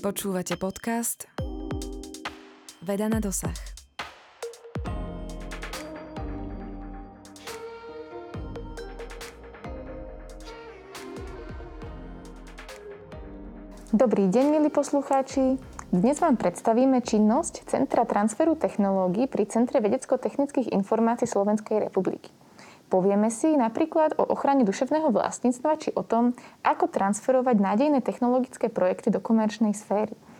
Počúvate podcast Veda na dosah. Dobrý deň, milí poslucháči. Dnes vám predstavíme činnosť Centra transferu technológií pri Centre vedecko-technických informácií Slovenskej republiky. Povieme si napríklad o ochrane duševného vlastníctva či o tom, ako transferovať nádejné technologické projekty do komerčnej sféry –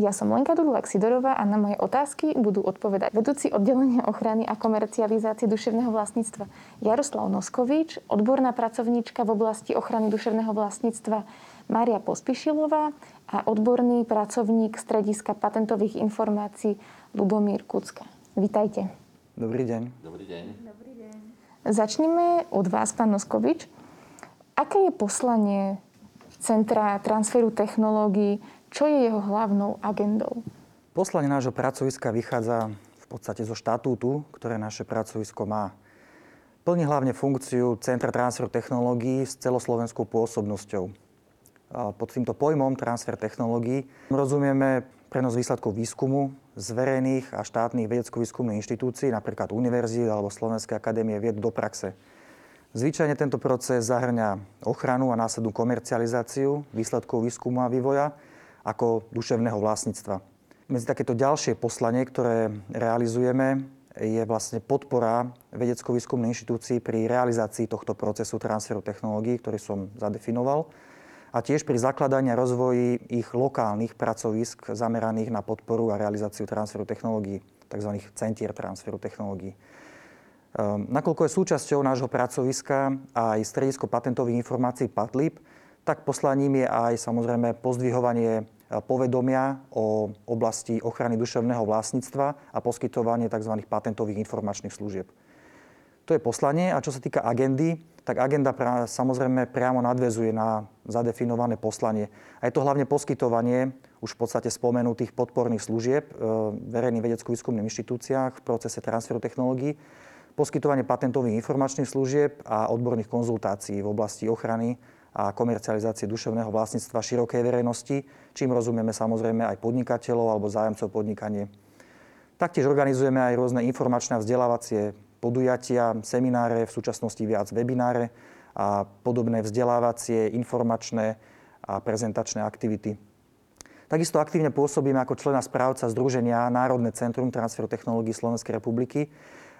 ja som Lenka Dudlak Sidorová a na moje otázky budú odpovedať vedúci oddelenia ochrany a komercializácie duševného vlastníctva Jaroslav Noskovič, odborná pracovníčka v oblasti ochrany duševného vlastníctva Mária Pospišilová a odborný pracovník Strediska patentových informácií Lubomír Kucka. Vítajte. Dobrý deň. Dobrý deň. Dobrý deň. Začneme od vás, pán Noskovič. Aké je poslanie Centra transferu technológií čo je jeho hlavnou agendou? Poslanie nášho pracoviska vychádza v podstate zo štatútu, ktoré naše pracovisko má. Plní hlavne funkciu Centra transferu technológií s celoslovenskou pôsobnosťou. Pod týmto pojmom transfer technológií rozumieme prenos výsledkov výskumu z verejných a štátnych vedecko-výskumných inštitúcií, napríklad univerzít alebo Slovenskej akadémie vied do praxe. Zvyčajne tento proces zahrňa ochranu a následnú komercializáciu výsledkov výskumu a vývoja, ako duševného vlastníctva. Medzi takéto ďalšie poslanie, ktoré realizujeme, je vlastne podpora vedecko-výskumnej inštitúcii pri realizácii tohto procesu transferu technológií, ktorý som zadefinoval a tiež pri zakladaní a rozvoji ich lokálnych pracovisk zameraných na podporu a realizáciu transferu technológií, tzv. centier transferu technológií. Ehm, nakoľko je súčasťou nášho pracoviska aj stredisko patentových informácií PATLIP, tak poslaním je aj samozrejme pozdvihovanie e, povedomia o oblasti ochrany duševného vlastníctva a poskytovanie tzv. patentových informačných služieb. To je poslanie a čo sa týka agendy, tak agenda pra, samozrejme priamo nadvezuje na zadefinované poslanie. A je to hlavne poskytovanie už v podstate spomenutých podporných služieb e, verejných vedecko-výskumných inštitúciách v procese transferu technológií, poskytovanie patentových informačných služieb a odborných konzultácií v oblasti ochrany a komercializácie duševného vlastníctva širokej verejnosti, čím rozumieme samozrejme aj podnikateľov alebo zájomcov podnikanie. Taktiež organizujeme aj rôzne informačné a vzdelávacie podujatia, semináre, v súčasnosti viac webináre a podobné vzdelávacie, informačné a prezentačné aktivity. Takisto aktívne pôsobíme ako člena správca Združenia Národné centrum transferu technológií Slovenskej republiky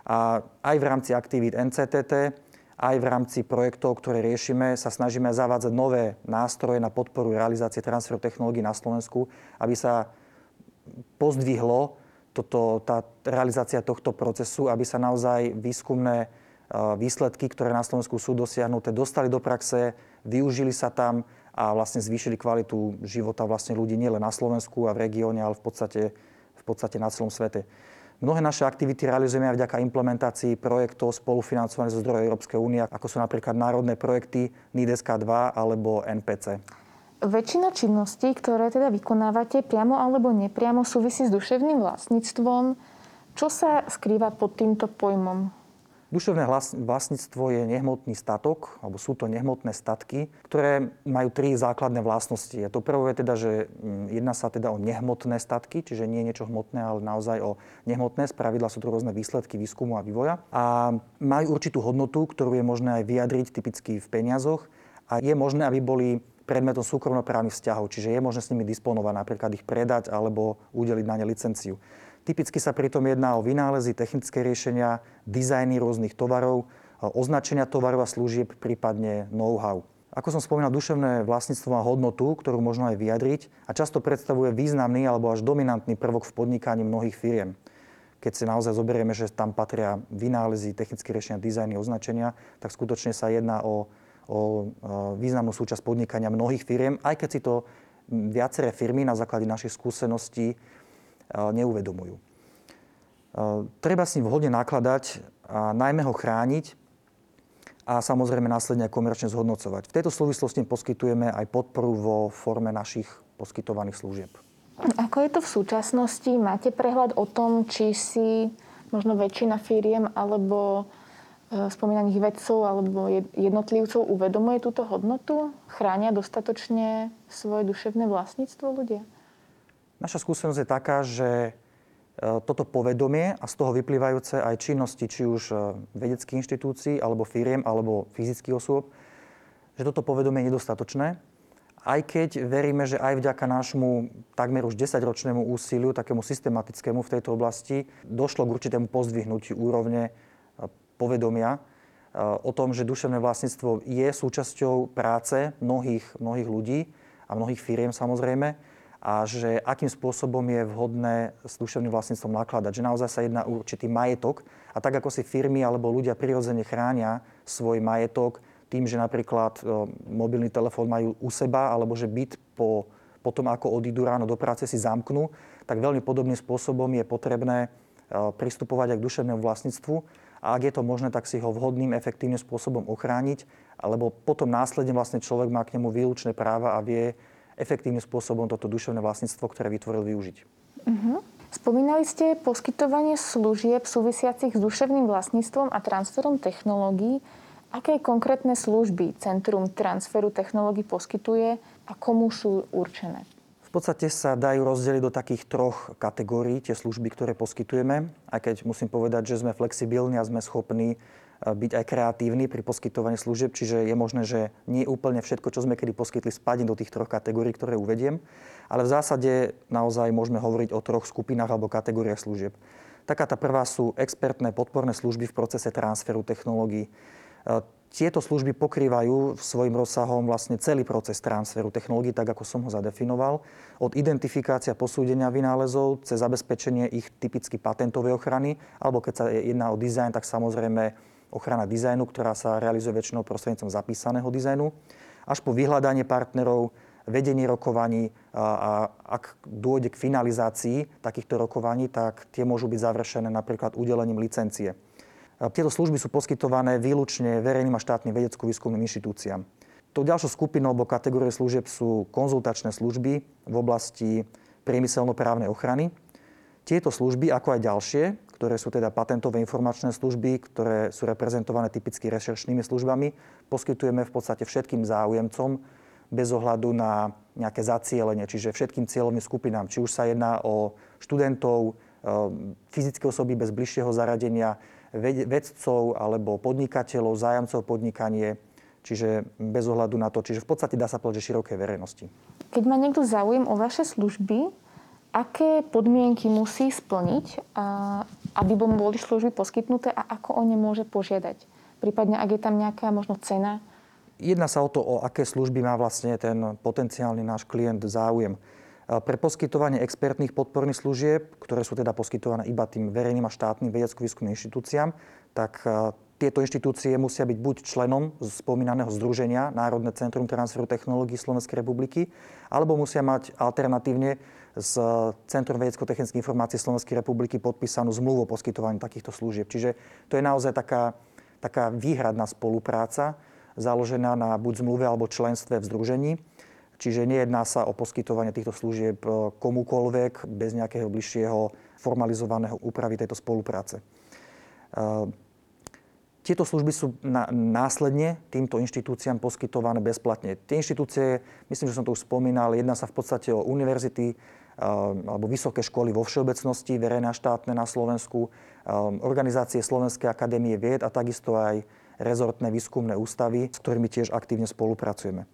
a aj v rámci aktivít NCTT aj v rámci projektov, ktoré riešime, sa snažíme zavádzať nové nástroje na podporu realizácie transferu technológií na Slovensku, aby sa pozdvihlo toto, tá realizácia tohto procesu, aby sa naozaj výskumné e, výsledky, ktoré na Slovensku sú dosiahnuté, dostali do praxe, využili sa tam a vlastne zvýšili kvalitu života vlastne ľudí nielen na Slovensku a v regióne, ale v podstate, v podstate na celom svete. Mnohé naše aktivity realizujeme aj vďaka implementácii projektov spolufinancovaných zo zdrojov Európskej únie, ako sú napríklad národné projekty NIDESK 2 alebo NPC. Väčšina činností, ktoré teda vykonávate priamo alebo nepriamo súvisí s duševným vlastníctvom. Čo sa skrýva pod týmto pojmom? Duševné vlastníctvo je nehmotný statok, alebo sú to nehmotné statky, ktoré majú tri základné vlastnosti. A to prvé je teda, že mm, jedná sa teda o nehmotné statky, čiže nie niečo hmotné, ale naozaj o nehmotné. Spravidla sú to rôzne výsledky výskumu a vývoja. A majú určitú hodnotu, ktorú je možné aj vyjadriť typicky v peniazoch. A je možné, aby boli predmetom súkromnoprávnych vzťahov, čiže je možné s nimi disponovať, napríklad ich predať alebo udeliť na ne licenciu. Typicky sa pritom jedná o vynálezy, technické riešenia, dizajny rôznych tovarov, označenia tovarov a služieb, prípadne know-how. Ako som spomínal, duševné vlastníctvo má hodnotu, ktorú možno aj vyjadriť a často predstavuje významný alebo až dominantný prvok v podnikaní mnohých firiem. Keď si naozaj zoberieme, že tam patria vynálezy, technické riešenia, dizajny, označenia, tak skutočne sa jedná o, o významnú súčasť podnikania mnohých firiem, aj keď si to viaceré firmy na základe našich skúseností neuvedomujú. Treba s ním vhodne nakladať a najmä ho chrániť a samozrejme následne komerčne zhodnocovať. V tejto súvislosti poskytujeme aj podporu vo forme našich poskytovaných služieb. Ako je to v súčasnosti? Máte prehľad o tom, či si možno väčšina firiem alebo e, spomínaných vedcov alebo jednotlivcov uvedomuje túto hodnotu? Chránia dostatočne svoje duševné vlastníctvo ľudia? Naša skúsenosť je taká, že e, toto povedomie a z toho vyplývajúce aj činnosti, či už e, vedeckých inštitúcií, alebo firiem, alebo fyzických osôb, že toto povedomie je nedostatočné. Aj keď veríme, že aj vďaka nášmu takmer už 10-ročnému úsiliu, takému systematickému v tejto oblasti, došlo k určitému pozdvihnutiu úrovne povedomia o tom, že duševné vlastníctvo je súčasťou práce mnohých, mnohých ľudí a mnohých firiem samozrejme a že akým spôsobom je vhodné s duševným vlastníctvom nakladať. Že naozaj sa jedná určitý majetok a tak ako si firmy alebo ľudia prirodzene chránia svoj majetok tým, že napríklad e, mobilný telefón majú u seba alebo že byt po, po tom, ako odídu ráno do práce, si zamknú, tak veľmi podobným spôsobom je potrebné e, pristupovať aj k duševnému vlastníctvu a ak je to možné, tak si ho vhodným, efektívnym spôsobom ochrániť, alebo potom následne vlastne človek má k nemu výlučné práva a vie efektívnym spôsobom toto duševné vlastníctvo, ktoré vytvoril, využiť. Uh-huh. Spomínali ste poskytovanie služieb súvisiacich s duševným vlastníctvom a transferom technológií. Aké konkrétne služby Centrum transferu technológií poskytuje a komu sú určené? V podstate sa dajú rozdeliť do takých troch kategórií tie služby, ktoré poskytujeme. Aj keď musím povedať, že sme flexibilní a sme schopní byť aj kreatívny pri poskytovaní služieb, čiže je možné, že nie úplne všetko, čo sme kedy poskytli, spadne do tých troch kategórií, ktoré uvediem, ale v zásade naozaj môžeme hovoriť o troch skupinách alebo kategóriách služieb. Taká tá prvá sú expertné podporné služby v procese transferu technológií. Tieto služby pokrývajú svojim rozsahom vlastne celý proces transferu technológií, tak ako som ho zadefinoval. Od identifikácia posúdenia vynálezov cez zabezpečenie ich typicky patentovej ochrany, alebo keď sa jedná o dizajn, tak samozrejme ochrana dizajnu, ktorá sa realizuje väčšinou prostredníctvom zapísaného dizajnu, až po vyhľadanie partnerov, vedenie rokovaní a, a ak dôjde k finalizácii takýchto rokovaní, tak tie môžu byť završené napríklad udelením licencie. Tieto služby sú poskytované výlučne verejným a štátnym vedecko-výskumným inštitúciám. Tou ďalšou skupinou alebo kategórie služieb sú konzultačné služby v oblasti priemyselno-právnej ochrany. Tieto služby, ako aj ďalšie, ktoré sú teda patentové informačné služby, ktoré sú reprezentované typicky rešeršnými službami. Poskytujeme v podstate všetkým záujemcom bez ohľadu na nejaké zacielenie, čiže všetkým cieľovým skupinám. Či už sa jedná o študentov, e, fyzické osoby bez bližšieho zaradenia, vedcov alebo podnikateľov, zájamcov podnikanie, čiže bez ohľadu na to. Čiže v podstate dá sa povedať, že širokej verejnosti. Keď má niekto záujem o vaše služby, aké podmienky musí splniť, aby mu boli služby poskytnuté a ako o ne môže požiadať? Prípadne, ak je tam nejaká možno cena? Jedná sa o to, o aké služby má vlastne ten potenciálny náš klient záujem. Pre poskytovanie expertných podporných služieb, ktoré sú teda poskytované iba tým verejným a štátnym vedecko-výskumným inštitúciám, tak tieto inštitúcie musia byť buď členom spomínaného združenia Národné centrum transferu technológií Slovenskej republiky, alebo musia mať alternatívne s Centrum vedecko-technických informácií Slovenskej republiky podpísanú zmluvu o poskytovaní takýchto služieb. Čiže to je naozaj taká, taká výhradná spolupráca, založená na buď zmluve alebo členstve v združení. Čiže nejedná sa o poskytovanie týchto služieb komukoľvek bez nejakého bližšieho formalizovaného úpravy tejto spolupráce. Tieto služby sú následne týmto inštitúciám poskytované bezplatne. Tie inštitúcie, myslím, že som to už spomínal, jedná sa v podstate o univerzity alebo vysoké školy vo všeobecnosti, verejné a štátne na Slovensku, organizácie Slovenskej akadémie vied a takisto aj rezortné výskumné ústavy, s ktorými tiež aktívne spolupracujeme.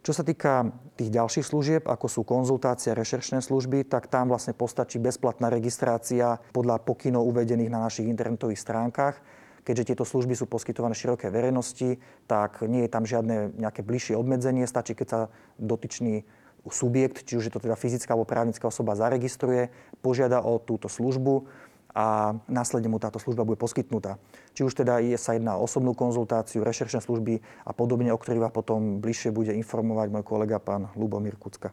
Čo sa týka tých ďalších služieb, ako sú konzultácie rešeršné služby, tak tam vlastne postačí bezplatná registrácia podľa pokynov uvedených na našich internetových stránkach keďže tieto služby sú poskytované širokej verejnosti, tak nie je tam žiadne nejaké bližšie obmedzenie. Stačí, keď sa dotyčný subjekt, či už je to teda fyzická alebo právnická osoba, zaregistruje, požiada o túto službu a následne mu táto služba bude poskytnutá. Či už teda je, sa jedná o osobnú konzultáciu, rešeršné služby a podobne, o ktorých vás potom bližšie bude informovať môj kolega pán Lubomír Kucka.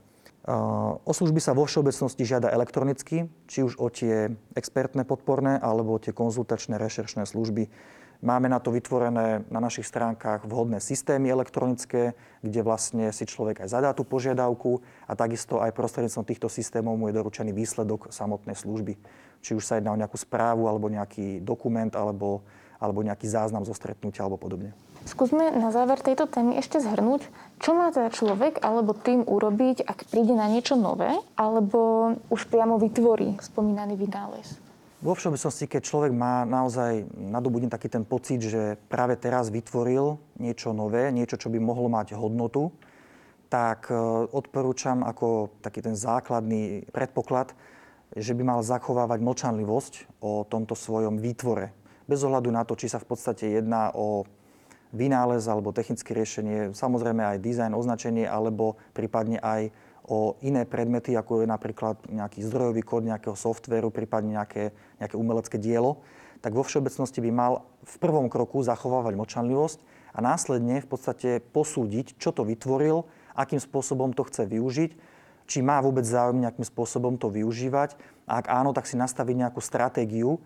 O služby sa vo všeobecnosti žiada elektronicky, či už o tie expertné podporné alebo tie konzultačné rešeršné služby. Máme na to vytvorené na našich stránkach vhodné systémy elektronické, kde vlastne si človek aj zadá tú požiadavku a takisto aj prostredníctvom týchto systémov mu je doručený výsledok samotnej služby. Či už sa jedná o nejakú správu alebo nejaký dokument alebo, alebo nejaký záznam zo stretnutia alebo podobne. Skúsme na záver tejto témy ešte zhrnúť, čo má teda človek alebo tým urobiť, ak príde na niečo nové, alebo už priamo vytvorí spomínaný vynález. Vo všeobecnosti, keď človek má naozaj nadobudne taký ten pocit, že práve teraz vytvoril niečo nové, niečo, čo by mohlo mať hodnotu, tak e, odporúčam ako taký ten základný predpoklad, že by mal zachovávať mlčanlivosť o tomto svojom výtvore. Bez ohľadu na to, či sa v podstate jedná o vynález alebo technické riešenie, samozrejme aj dizajn, označenie alebo prípadne aj o iné predmety, ako je napríklad nejaký zdrojový kód nejakého softvéru, prípadne nejaké, nejaké umelecké dielo, tak vo všeobecnosti by mal v prvom kroku zachovávať močanlivosť a následne v podstate posúdiť, čo to vytvoril, akým spôsobom to chce využiť, či má vôbec záujem nejakým spôsobom to využívať. A ak áno, tak si nastaviť nejakú stratégiu,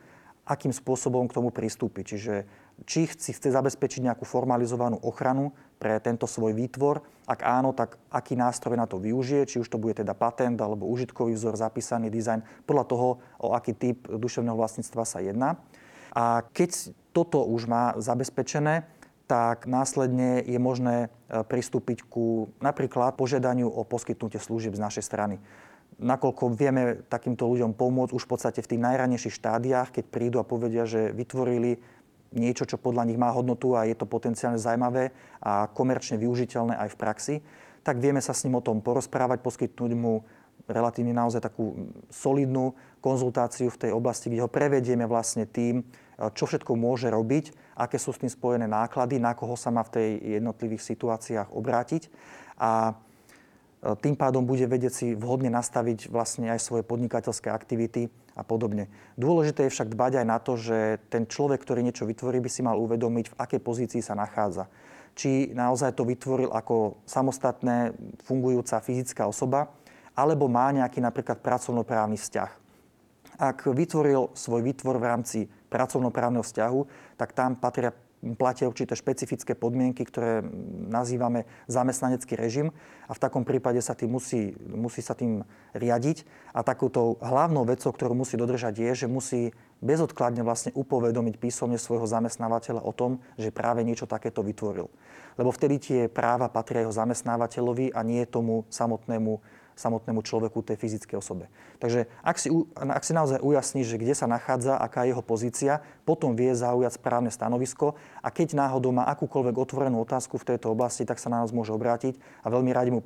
akým spôsobom k tomu pristúpiť. Čiže či si chce zabezpečiť nejakú formalizovanú ochranu pre tento svoj výtvor. Ak áno, tak aký nástroj na to využije, či už to bude teda patent alebo užitkový vzor, zapísaný dizajn, podľa toho, o aký typ duševného vlastníctva sa jedná. A keď toto už má zabezpečené, tak následne je možné e, pristúpiť ku napríklad požiadaniu o poskytnutie služieb z našej strany. Nakoľko vieme takýmto ľuďom pomôcť už v podstate v tých najranejších štádiách, keď prídu a povedia, že vytvorili niečo, čo podľa nich má hodnotu a je to potenciálne zaujímavé a komerčne využiteľné aj v praxi, tak vieme sa s ním o tom porozprávať, poskytnúť mu relatívne naozaj takú solidnú konzultáciu v tej oblasti, kde ho prevedieme vlastne tým, čo všetko môže robiť, aké sú s tým spojené náklady, na koho sa má v tej jednotlivých situáciách obrátiť. A tým pádom bude vedieť si vhodne nastaviť vlastne aj svoje podnikateľské aktivity a podobne. Dôležité je však dbať aj na to, že ten človek, ktorý niečo vytvorí, by si mal uvedomiť, v akej pozícii sa nachádza. Či naozaj to vytvoril ako samostatné fungujúca fyzická osoba, alebo má nejaký napríklad pracovnoprávny vzťah. Ak vytvoril svoj výtvor v rámci pracovnoprávneho vzťahu, tak tam patria platia určité špecifické podmienky, ktoré nazývame zamestnanecký režim a v takom prípade sa tým musí, musí sa tým riadiť. A takúto hlavnou vecou, ktorú musí dodržať, je, že musí bezodkladne vlastne upovedomiť písomne svojho zamestnávateľa o tom, že práve niečo takéto vytvoril. Lebo vtedy tie práva patria jeho zamestnávateľovi a nie tomu samotnému samotnému človeku, tej fyzickej osobe. Takže ak si, ak si naozaj ujasní, že kde sa nachádza, aká je jeho pozícia, potom vie zaujať správne stanovisko a keď náhodou má akúkoľvek otvorenú otázku v tejto oblasti, tak sa na nás môže obrátiť a veľmi radi mu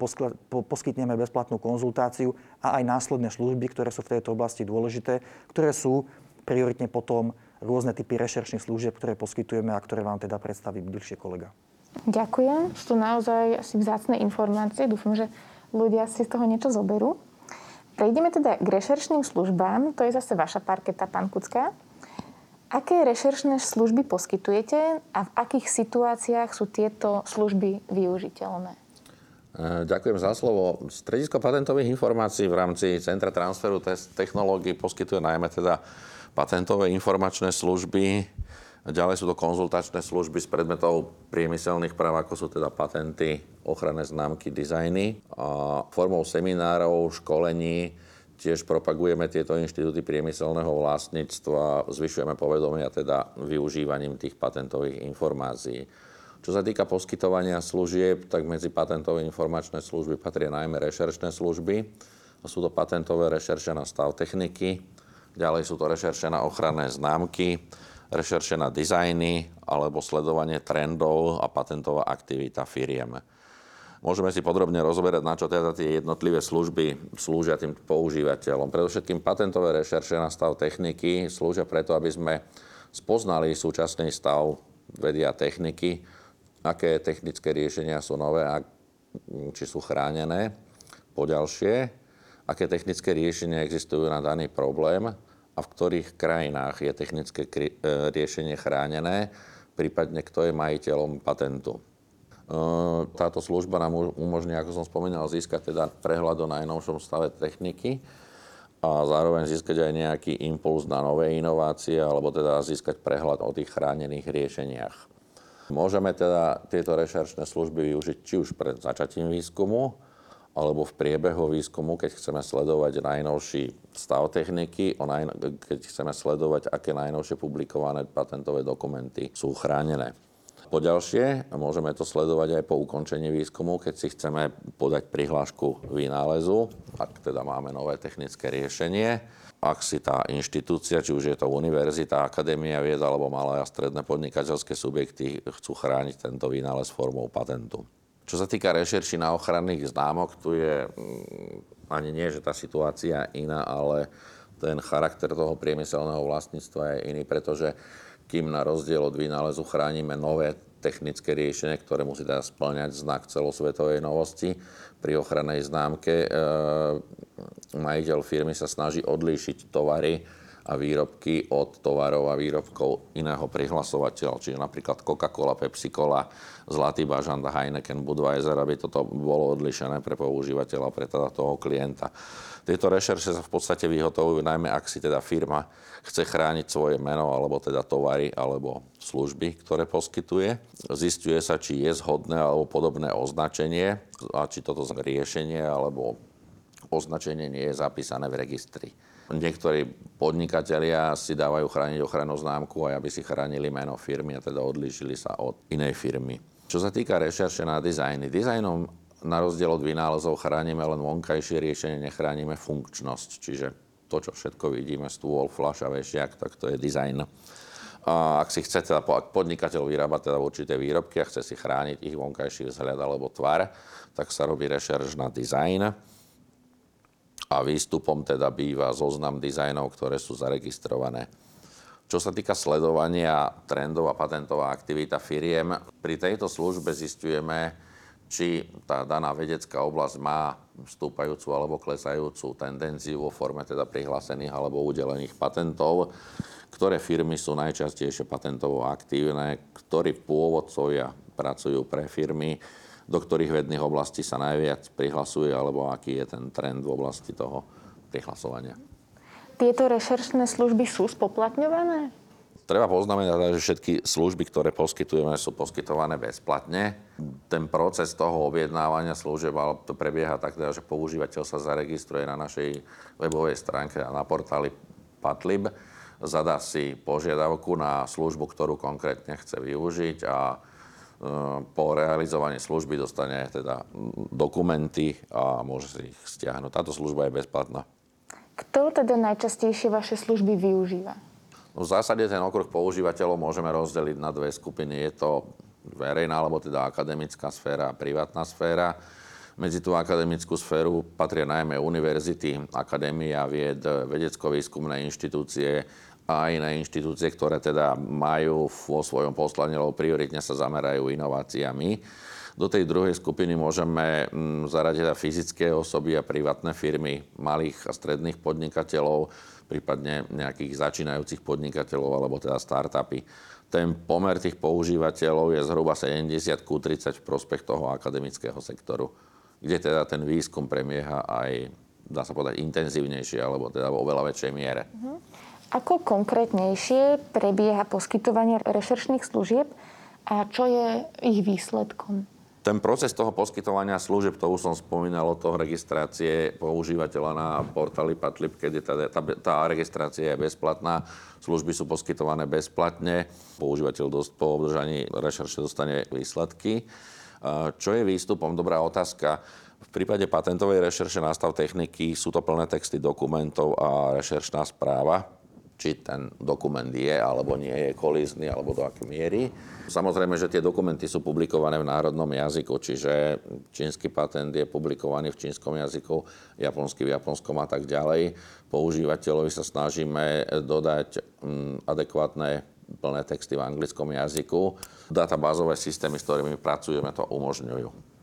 poskytneme bezplatnú konzultáciu a aj následné služby, ktoré sú v tejto oblasti dôležité, ktoré sú prioritne potom rôzne typy rešeršných služieb, ktoré poskytujeme a ktoré vám teda predstaví bližšie kolega. Ďakujem. Sú to naozaj asi vzácne informácie. Dúfam, že ľudia si z toho niečo zoberú. Prejdeme teda k rešeršným službám. To je zase vaša parketa, pán Kucka. Aké rešeršné služby poskytujete a v akých situáciách sú tieto služby využiteľné? E, ďakujem za slovo. Stredisko patentových informácií v rámci Centra transferu technológií poskytuje najmä teda patentové informačné služby, Ďalej sú to konzultačné služby z predmetov priemyselných práv, ako sú teda patenty, ochranné známky, dizajny. A formou seminárov, školení tiež propagujeme tieto inštitúty priemyselného vlastníctva, zvyšujeme povedomia teda využívaním tých patentových informácií. Čo sa týka poskytovania služieb, tak medzi patentové informačné služby patria najmä rešeršné služby. Sú to patentové rešerše na stav techniky, ďalej sú to rešerše na ochranné známky, rešerše na dizajny alebo sledovanie trendov a patentová aktivita firiem. Môžeme si podrobne rozoberať, na čo teda tie jednotlivé služby slúžia tým používateľom. Predovšetkým patentové rešerše na stav techniky slúžia preto, aby sme spoznali súčasný stav vedy a techniky, aké technické riešenia sú nové a či sú chránené. Poďalšie, aké technické riešenia existujú na daný problém a v ktorých krajinách je technické e, riešenie chránené, prípadne kto je majiteľom patentu. E, táto služba nám umožní, ako som spomínal, získať teda prehľad o najnovšom stave techniky a zároveň získať aj nejaký impuls na nové inovácie alebo teda získať prehľad o tých chránených riešeniach. Môžeme teda tieto rešeršné služby využiť či už pred začatím výskumu, alebo v priebehu výskumu, keď chceme sledovať najnovší stav techniky, keď chceme sledovať, aké najnovšie publikované patentové dokumenty sú chránené. Poďalšie, môžeme to sledovať aj po ukončení výskumu, keď si chceme podať prihlášku vynálezu, ak teda máme nové technické riešenie. Ak si tá inštitúcia, či už je to univerzita, akadémia vied alebo malé a stredné podnikateľské subjekty chcú chrániť tento vynález formou patentu. Čo sa týka rešerši na ochranných známok, tu je mm, ani nie, že tá situácia iná, ale ten charakter toho priemyselného vlastníctva je iný, pretože kým na rozdiel od vynálezu chránime nové technické riešenie, ktoré musí teda splňať znak celosvetovej novosti. Pri ochrannej známke e, majiteľ firmy sa snaží odlíšiť tovary a výrobky od tovarov a výrobkov iného prihlasovateľa, čiže napríklad Coca-Cola, Pepsi-Cola, Zlatý bažant, Heineken, Budweiser, aby toto bolo odlišené pre používateľa, pre teda toho klienta. Tieto rešerše sa v podstate vyhotovujú najmä, ak si teda firma chce chrániť svoje meno, alebo teda tovary, alebo služby, ktoré poskytuje. Zistuje sa, či je zhodné alebo podobné označenie a či toto riešenie alebo označenie nie je zapísané v registri. Niektorí podnikatelia si dávajú chrániť ochrannú známku aj aby si chránili meno firmy a teda odlíšili sa od inej firmy. Čo sa týka rešerše na dizajny, dizajnom na rozdiel od vynálezov chránime len vonkajšie riešenie, nechránime funkčnosť. Čiže to, čo všetko vidíme, stôl, fľaša, vešiak, tak to je dizajn. A ak si chce, teda, ak podnikateľ vyrába teda určité výrobky a chce si chrániť ich vonkajší vzhľad alebo tvar, tak sa robí rešerž na dizajn. A výstupom teda býva zoznam dizajnov, ktoré sú zaregistrované. Čo sa týka sledovania trendov a patentová aktivita firiem, pri tejto službe zistujeme, či tá daná vedecká oblasť má vstúpajúcu alebo klesajúcu tendenciu vo forme teda prihlásených alebo udelených patentov, ktoré firmy sú najčastejšie patentovo aktívne, ktorí pôvodcovia pracujú pre firmy, do ktorých vedných oblastí sa najviac prihlasuje, alebo aký je ten trend v oblasti toho prihlasovania. Tieto rešeršné služby sú spoplatňované? Treba poznamenať, že všetky služby, ktoré poskytujeme, sú poskytované bezplatne. Ten proces toho objednávania služieb to prebieha tak, že používateľ sa zaregistruje na našej webovej stránke a na portáli Patlib, zadá si požiadavku na službu, ktorú konkrétne chce využiť a po realizovaní služby dostane teda dokumenty a môže si ich stiahnuť. Táto služba je bezplatná. Kto teda najčastejšie vaše služby využíva? No v zásade ten okruh používateľov môžeme rozdeliť na dve skupiny. Je to verejná, alebo teda akademická sféra a privátna sféra. Medzi tú akademickú sféru patria najmä univerzity, akadémia vied, vedecko-výskumné inštitúcie a iné inštitúcie, ktoré teda majú vo svojom poslaní, alebo prioritne sa zamerajú inováciami. Do tej druhej skupiny môžeme mm, zaradiť fyzické osoby a privátne firmy, malých a stredných podnikateľov, prípadne nejakých začínajúcich podnikateľov alebo teda startupy. Ten pomer tých používateľov je zhruba 70 ku 30 v prospech toho akademického sektoru, kde teda ten výskum premieha aj, dá sa povedať, intenzívnejšie alebo teda vo oveľa väčšej miere. Uh-huh. Ako konkrétnejšie prebieha poskytovanie rešeršných služieb a čo je ich výsledkom? Ten proces toho poskytovania služieb, to už som spomínal od toho registrácie používateľa na portáli Patlib, kedy tá, tá, tá registrácia je bezplatná, služby sú poskytované bezplatne, používateľ dosť, po obdržaní rešerše dostane výsledky. Čo je výstupom? Dobrá otázka. V prípade patentovej rešerše na techniky sú to plné texty dokumentov a rešeršná správa či ten dokument je alebo nie je kolízny, alebo do akej miery. Samozrejme, že tie dokumenty sú publikované v národnom jazyku, čiže čínsky patent je publikovaný v čínskom jazyku, japonský v japonskom a tak ďalej. Používateľovi sa snažíme dodať mm, adekvátne plné texty v anglickom jazyku. Databázové systémy, s ktorými pracujeme, to umožňujú.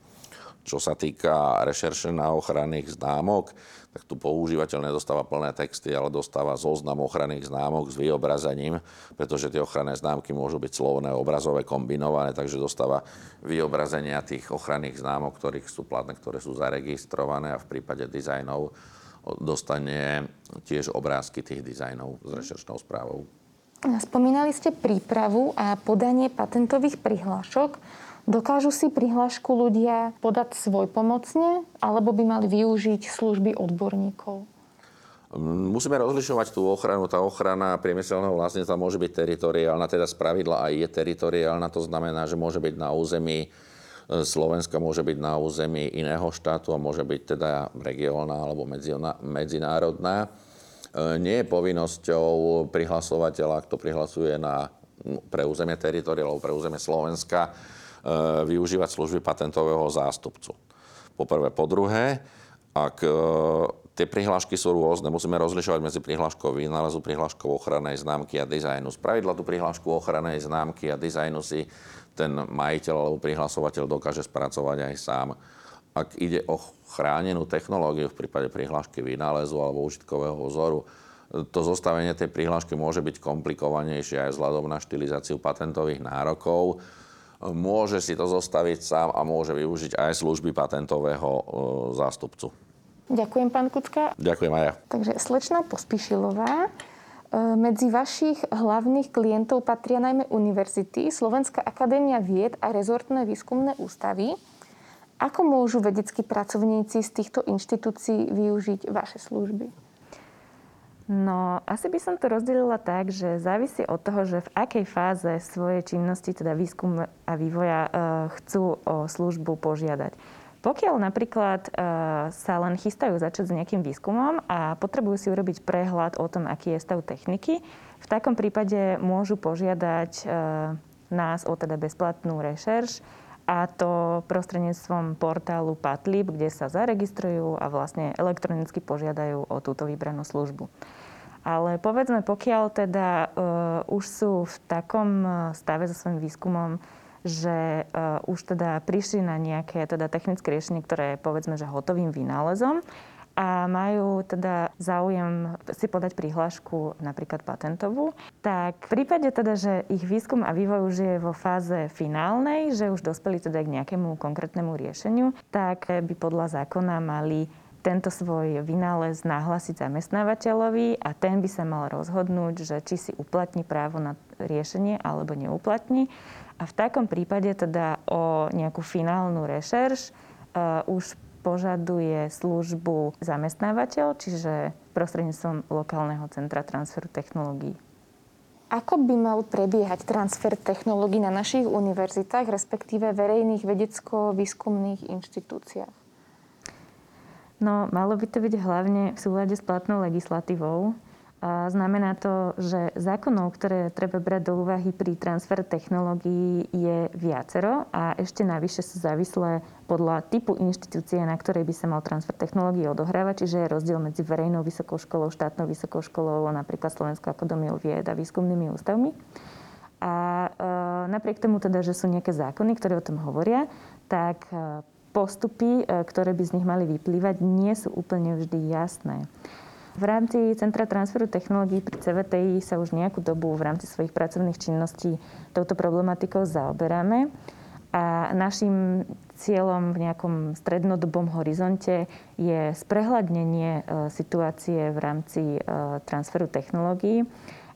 Čo sa týka rešerše na ochranných známok, tak tu používateľ nedostáva plné texty, ale dostáva zoznam ochranných známok s vyobrazením, pretože tie ochranné známky môžu byť slovné, obrazové, kombinované, takže dostáva vyobrazenia tých ochranných známok, ktorých sú platné, ktoré sú zaregistrované a v prípade dizajnov dostane tiež obrázky tých dizajnov s rešeršnou správou. Spomínali ste prípravu a podanie patentových prihlášok. Dokážu si prihlášku ľudia podať svoj pomocne, alebo by mali využiť služby odborníkov? Musíme rozlišovať tú ochranu. Tá ochrana priemyselného vlastníctva môže byť teritoriálna, teda z pravidla aj je teritoriálna. To znamená, že môže byť na území e, Slovenska, môže byť na území iného štátu a môže byť teda regionálna alebo medzinárodná. E, nie je povinnosťou prihlasovateľa, kto prihlasuje na, pre územie teritoria alebo pre územie Slovenska, využívať služby patentového zástupcu. Po prvé. Po druhé, ak tie prihlášky sú rôzne. Musíme rozlišovať medzi prihláškou výnálezu, prihláškou ochrannej známky a dizajnu. Z pravidla tú prihlášku ochrannej známky a dizajnu si ten majiteľ alebo prihlasovateľ dokáže spracovať aj sám. Ak ide o chránenú technológiu v prípade prihlášky vynálezu alebo užitkového vzoru, to zostavenie tej prihlášky môže byť komplikovanejšie aj vzhľadom na štilizáciu patentových nárokov. Môže si to zostaviť sám a môže využiť aj služby patentového e, zástupcu. Ďakujem, pán Kucka. Ďakujem aj ja. Takže slečná Pospíšilová, e, medzi vašich hlavných klientov patria najmä univerzity, Slovenská akadémia vied a rezortné výskumné ústavy. Ako môžu vedeckí pracovníci z týchto inštitúcií využiť vaše služby? No, asi by som to rozdelila tak, že závisí od toho, že v akej fáze svojej činnosti, teda výskum a vývoja, e, chcú o službu požiadať. Pokiaľ napríklad uh, sa len chystajú začať s nejakým výskumom a potrebujú si urobiť prehľad o tom, aký je stav techniky, v takom prípade môžu požiadať uh, nás o teda bezplatnú rešerš a to prostredníctvom portálu Patlib, kde sa zaregistrujú a vlastne elektronicky požiadajú o túto vybranú službu. Ale povedzme, pokiaľ teda uh, už sú v takom stave so svojím výskumom, že uh, už teda prišli na nejaké teda technické riešenie, ktoré je povedzme, že hotovým vynálezom a majú teda záujem si podať prihlášku napríklad patentovú, tak v prípade teda, že ich výskum a vývoj už je vo fáze finálnej, že už dospeli teda k nejakému konkrétnemu riešeniu, tak by podľa zákona mali tento svoj vynález nahlásiť zamestnávateľovi a ten by sa mal rozhodnúť, že či si uplatní právo na riešenie alebo neuplatní. A v takom prípade teda o nejakú finálnu rešerš uh, už požaduje službu zamestnávateľ, čiže prostredníctvom lokálneho centra transferu technológií. Ako by mal prebiehať transfer technológií na našich univerzitách, respektíve verejných vedecko-výskumných inštitúciách? No, malo by to byť hlavne v súlade s platnou legislatívou. Znamená to, že zákonov, ktoré treba brať do úvahy pri transfere technológií je viacero a ešte navyše sú závislé podľa typu inštitúcie, na ktorej by sa mal transfer technológií odohrávať, čiže je rozdiel medzi verejnou vysokou školou, štátnou vysokou školou a napríklad Slovenskou akadémiou vied a výskumnými ústavmi. A e, napriek tomu teda, že sú nejaké zákony, ktoré o tom hovoria, tak e, postupy, e, ktoré by z nich mali vyplývať, nie sú úplne vždy jasné. V rámci Centra transferu technológií pri CVTI sa už nejakú dobu v rámci svojich pracovných činností touto problematikou zaoberáme. A našim cieľom v nejakom strednodobom horizonte je sprehľadnenie e, situácie v rámci e, transferu technológií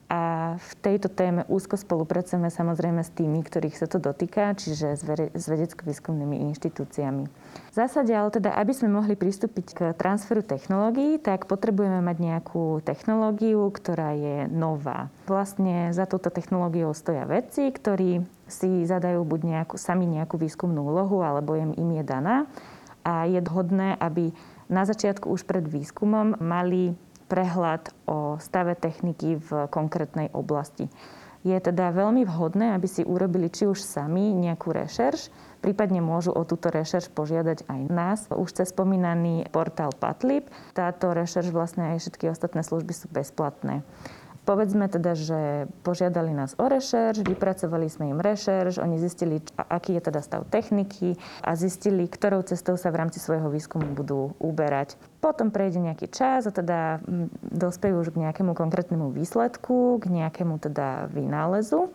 a v tejto téme úzko spolupracujeme samozrejme s tými, ktorých sa to dotýka, čiže s, vedecko-výskumnými inštitúciami. V zásade ale teda, aby sme mohli pristúpiť k transferu technológií, tak potrebujeme mať nejakú technológiu, ktorá je nová. Vlastne za touto technológiou stoja vedci, ktorí si zadajú buď nejakú, sami nejakú výskumnú úlohu, alebo im, im je daná. A je vhodné, aby na začiatku už pred výskumom mali prehľad o stave techniky v konkrétnej oblasti. Je teda veľmi vhodné, aby si urobili či už sami nejakú rešerš, prípadne môžu o túto rešerš požiadať aj nás. Už cez spomínaný portál Patlib. Táto rešerš vlastne aj všetky ostatné služby sú bezplatné. Povedzme teda, že požiadali nás o rešerš, vypracovali sme im rešerš, oni zistili, aký je teda stav techniky a zistili, ktorou cestou sa v rámci svojho výskumu budú uberať. Potom prejde nejaký čas a teda dospejú už k nejakému konkrétnemu výsledku, k nejakému teda vynálezu.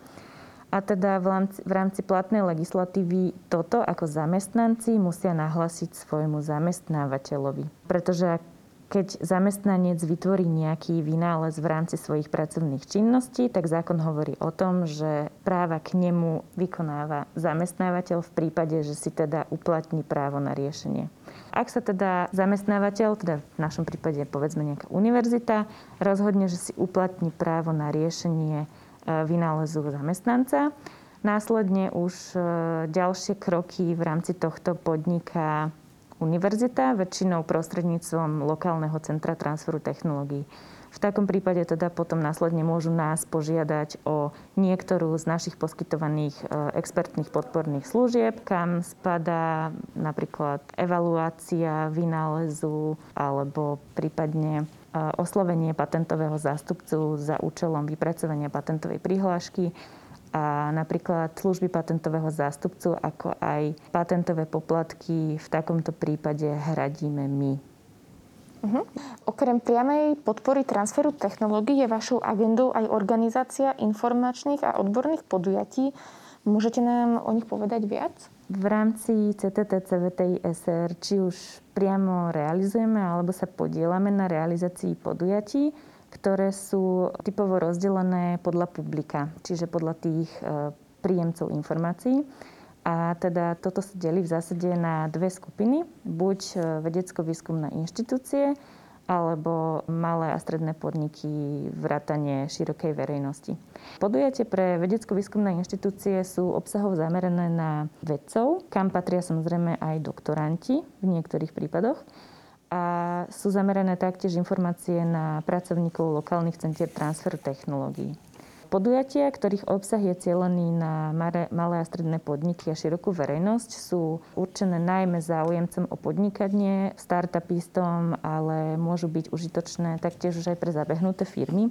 A teda v rámci, v rámci platnej legislatívy toto ako zamestnanci musia nahlasiť svojmu zamestnávateľovi. Pretože ak keď zamestnanec vytvorí nejaký vynález v rámci svojich pracovných činností, tak zákon hovorí o tom, že práva k nemu vykonáva zamestnávateľ v prípade, že si teda uplatní právo na riešenie. Ak sa teda zamestnávateľ, teda v našom prípade povedzme nejaká univerzita, rozhodne, že si uplatní právo na riešenie e, vynálezu zamestnanca, následne už e, ďalšie kroky v rámci tohto podniká univerzita, väčšinou prostredníctvom lokálneho centra transferu technológií. V takom prípade teda potom následne môžu nás požiadať o niektorú z našich poskytovaných e, expertných podporných služieb, kam spadá napríklad evaluácia vynálezu alebo prípadne e, oslovenie patentového zástupcu za účelom vypracovania patentovej prihlášky a napríklad služby patentového zástupcu, ako aj patentové poplatky v takomto prípade hradíme my. Uh-huh. Okrem priamej podpory transferu technológií je vašou agendou aj organizácia informačných a odborných podujatí. Môžete nám o nich povedať viac? V rámci CTT, CVTI, SR, či už priamo realizujeme alebo sa podielame na realizácii podujatí, ktoré sú typovo rozdelené podľa publika, čiže podľa tých e, príjemcov informácií. A teda toto sa delí v zásade na dve skupiny. Buď e, vedecko-výskumné inštitúcie, alebo malé a stredné podniky, vrátanie širokej verejnosti. Podujatie pre vedecko-výskumné inštitúcie sú obsahov zamerané na vedcov, kam patria samozrejme aj doktoranti v niektorých prípadoch. A sú zamerané taktiež informácie na pracovníkov lokálnych centier transferu technológií. Podujatia, ktorých obsah je cieľený na malé a stredné podniky a širokú verejnosť, sú určené najmä záujemcom o podnikanie, startupistom, ale môžu byť užitočné taktiež už aj pre zabehnuté firmy.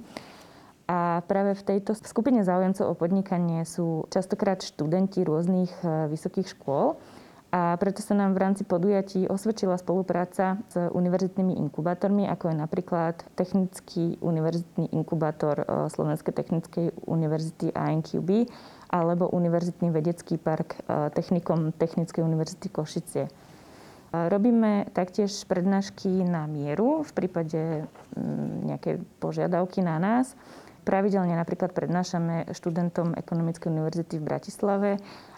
A práve v tejto skupine záujemcov o podnikanie sú častokrát študenti rôznych eh, vysokých škôl, a preto sa nám v rámci podujatí osvedčila spolupráca s univerzitnými inkubátormi, ako je napríklad Technický univerzitný inkubátor e, Slovenskej technickej univerzity ANQB alebo Univerzitný vedecký park e, Technikom Technickej univerzity Košice. Robíme taktiež prednášky na mieru v prípade nejakej požiadavky na nás. Pravidelne napríklad prednášame študentom Ekonomickej univerzity v Bratislave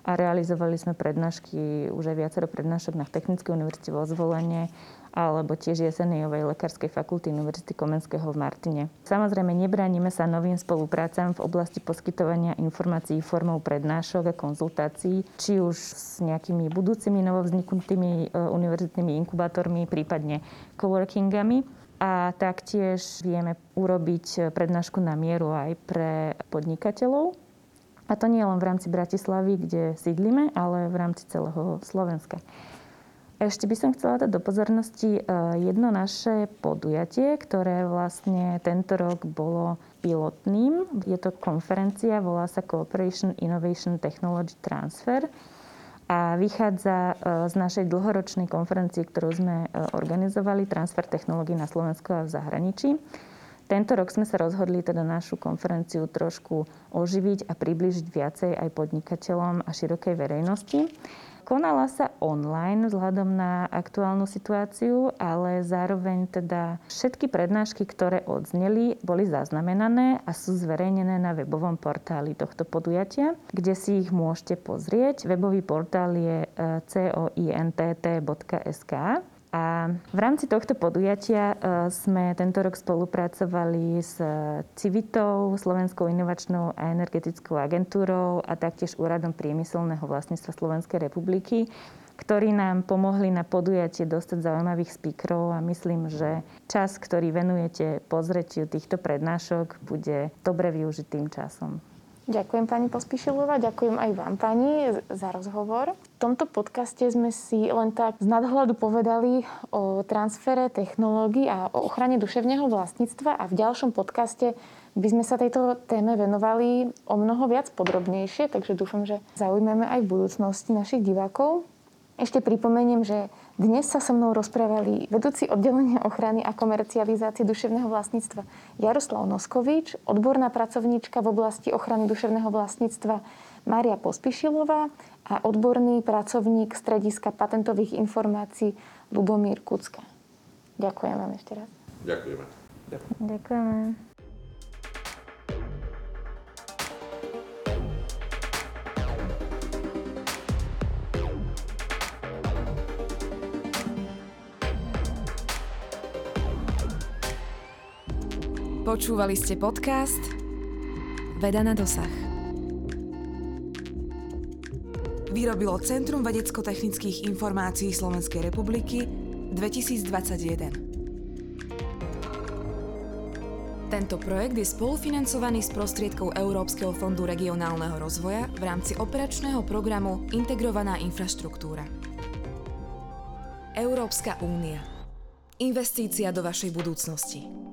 a realizovali sme prednášky, už aj viacero prednášok na Technickej univerzite vo Zvolenie alebo tiež Jeseniovej lekárskej fakulty Univerzity Komenského v Martine. Samozrejme, nebránime sa novým spoluprácam v oblasti poskytovania informácií formou prednášok a konzultácií, či už s nejakými budúcimi novovzniknutými e, univerzitnými inkubátormi, prípadne coworkingami. A taktiež vieme urobiť prednášku na mieru aj pre podnikateľov, a to nie len v rámci Bratislavy, kde sídlime, ale v rámci celého Slovenska. Ešte by som chcela dať do pozornosti e, jedno naše podujatie, ktoré vlastne tento rok bolo pilotným. Je to konferencia, volá sa Cooperation Innovation Technology Transfer a vychádza e, z našej dlhoročnej konferencie, ktorú sme e, organizovali, Transfer technológií na Slovensku a v zahraničí. Tento rok sme sa rozhodli teda našu konferenciu trošku oživiť a približiť viacej aj podnikateľom a širokej verejnosti. Konala sa online vzhľadom na aktuálnu situáciu, ale zároveň teda všetky prednášky, ktoré odzneli, boli zaznamenané a sú zverejnené na webovom portáli tohto podujatia, kde si ich môžete pozrieť. Webový portál je eh, cointt.sk a v rámci tohto podujatia e, sme tento rok spolupracovali s Civitou, Slovenskou inovačnou a energetickou agentúrou a taktiež Úradom priemyselného vlastníctva Slovenskej republiky, ktorí nám pomohli na podujatie dostať zaujímavých speakerov a myslím, že čas, ktorý venujete pozretiu týchto prednášok, bude dobre využitým časom. Ďakujem pani Pospíšilová, ďakujem aj vám pani za rozhovor. V tomto podcaste sme si len tak z nadhľadu povedali o transfere technológií a o ochrane duševného vlastníctva a v ďalšom podcaste by sme sa tejto téme venovali o mnoho viac podrobnejšie, takže dúfam, že zaujmeme aj v budúcnosti našich divákov. Ešte pripomeniem, že dnes sa so mnou rozprávali vedúci oddelenia ochrany a komercializácie duševného vlastníctva Jaroslav Noskovič, odborná pracovníčka v oblasti ochrany duševného vlastníctva Mária Pospišilová a odborný pracovník Strediska patentových informácií Lubomír Kucka. Ďakujem vám ešte raz. Ďakujeme. Ďakujeme. Počúvali ste podcast Veda na dosah. Vyrobilo Centrum vedecko-technických informácií Slovenskej republiky 2021. Tento projekt je spolufinancovaný z prostriedkov Európskeho fondu regionálneho rozvoja v rámci operačného programu Integrovaná infraštruktúra. Európska únia. Investícia do vašej budúcnosti.